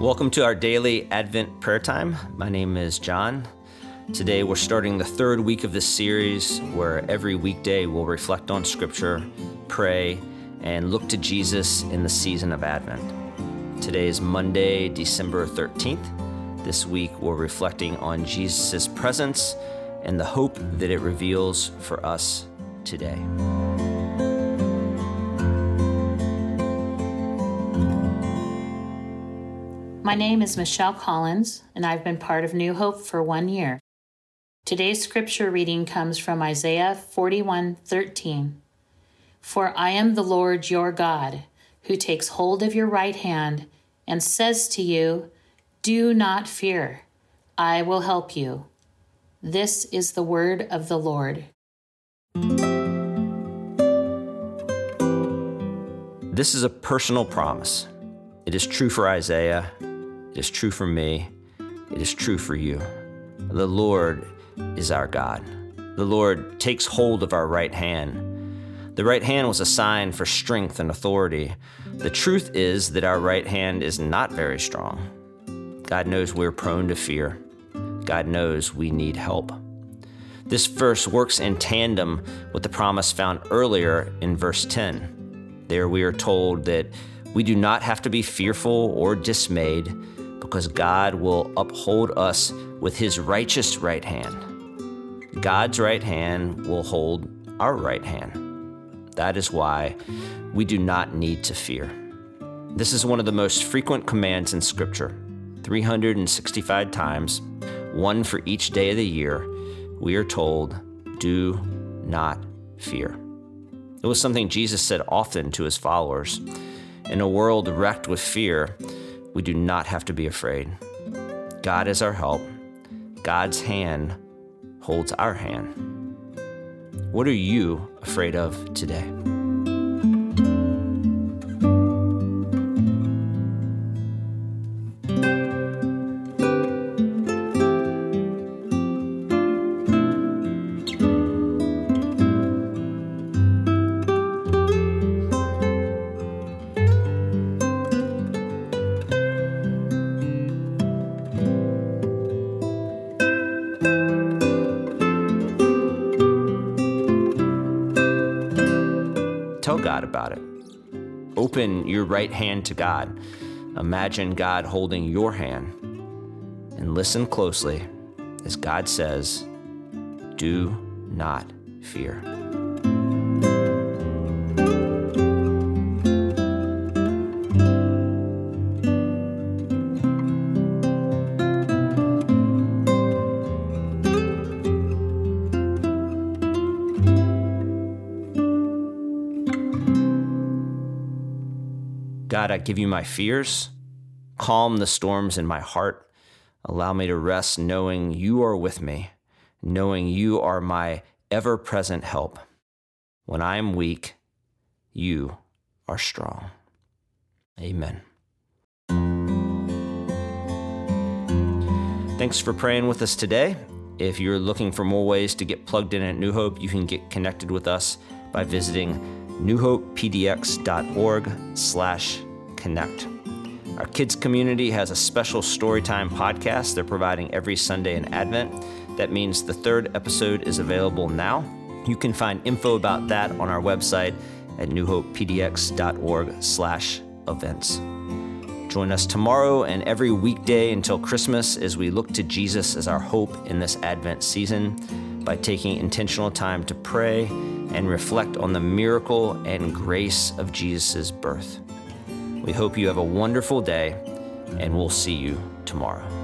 Welcome to our daily Advent prayer time. My name is John. Today we're starting the third week of this series where every weekday we'll reflect on Scripture, pray, and look to Jesus in the season of Advent. Today is Monday, December 13th. This week we're reflecting on Jesus' presence and the hope that it reveals for us today. My name is Michelle Collins, and I've been part of New Hope for one year. Today's scripture reading comes from Isaiah 41:13. For I am the Lord your God, who takes hold of your right hand and says to you, Do not fear, I will help you. This is the word of the Lord. This is a personal promise. It is true for Isaiah it is true for me. It is true for you. The Lord is our God. The Lord takes hold of our right hand. The right hand was a sign for strength and authority. The truth is that our right hand is not very strong. God knows we're prone to fear. God knows we need help. This verse works in tandem with the promise found earlier in verse 10. There we are told that we do not have to be fearful or dismayed because God will uphold us with his righteous right hand. God's right hand will hold our right hand. That is why we do not need to fear. This is one of the most frequent commands in Scripture 365 times, one for each day of the year. We are told, Do not fear. It was something Jesus said often to his followers. In a world wrecked with fear, we do not have to be afraid. God is our help. God's hand holds our hand. What are you afraid of today? Tell God about it. Open your right hand to God. Imagine God holding your hand. And listen closely as God says, Do not fear. God, I give you my fears. Calm the storms in my heart. Allow me to rest knowing you are with me, knowing you are my ever present help. When I am weak, you are strong. Amen. Thanks for praying with us today. If you're looking for more ways to get plugged in at New Hope, you can get connected with us by visiting newhopepdx.org slash connect. Our kids community has a special storytime podcast they're providing every Sunday in Advent. That means the third episode is available now. You can find info about that on our website at newhopepdx.org slash events. Join us tomorrow and every weekday until Christmas as we look to Jesus as our hope in this Advent season by taking intentional time to pray and reflect on the miracle and grace of Jesus' birth. We hope you have a wonderful day, and we'll see you tomorrow.